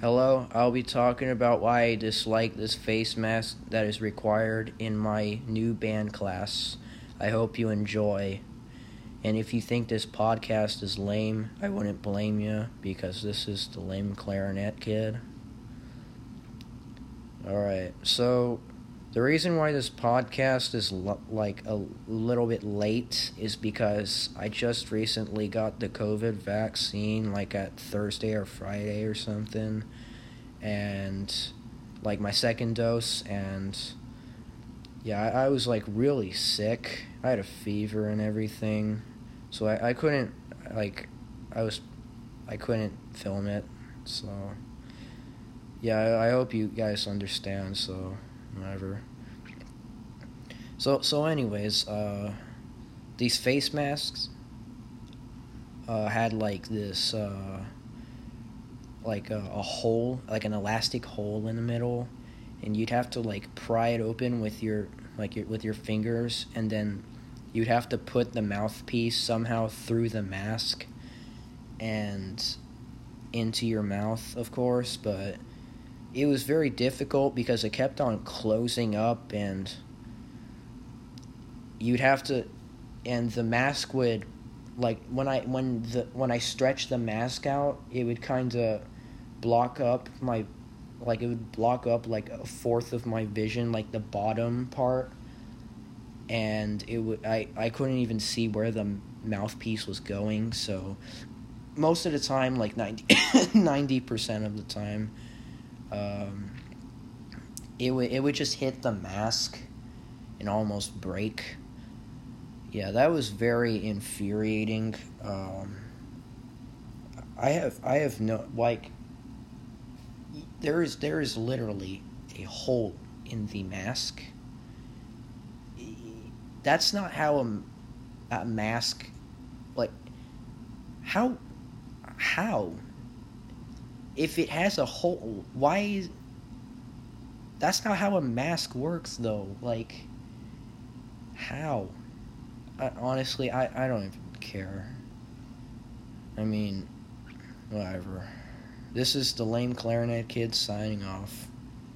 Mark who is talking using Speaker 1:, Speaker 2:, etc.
Speaker 1: Hello, I'll be talking about why I dislike this face mask that is required in my new band class. I hope you enjoy. And if you think this podcast is lame, I wouldn't blame you because this is the lame clarinet kid. Alright, so the reason why this podcast is lo- like a little bit late is because I just recently got the COVID vaccine, like at Thursday or Friday or something, and like my second dose, and yeah, I, I was like really sick. I had a fever and everything, so I, I couldn't like I was I couldn't film it, so yeah, I, I hope you guys understand. So whatever. So so anyways, uh, these face masks uh, had like this uh, like a, a hole, like an elastic hole in the middle, and you'd have to like pry it open with your like your, with your fingers, and then you'd have to put the mouthpiece somehow through the mask and into your mouth, of course, but it was very difficult because it kept on closing up and you'd have to and the mask would like when I when the when I stretched the mask out, it would kind of block up my like it would block up like a fourth of my vision, like the bottom part, and it would I I couldn't even see where the mouthpiece was going. So most of the time, like 90 percent of the time, um, it would it would just hit the mask and almost break. Yeah, that was very infuriating. Um, I have I have no like there is there is literally a hole in the mask. That's not how a, a mask like how how if it has a hole why is that's not how a mask works though. Like how? I, honestly I, I don't even care. I mean whatever. This is the lame clarinet kid signing off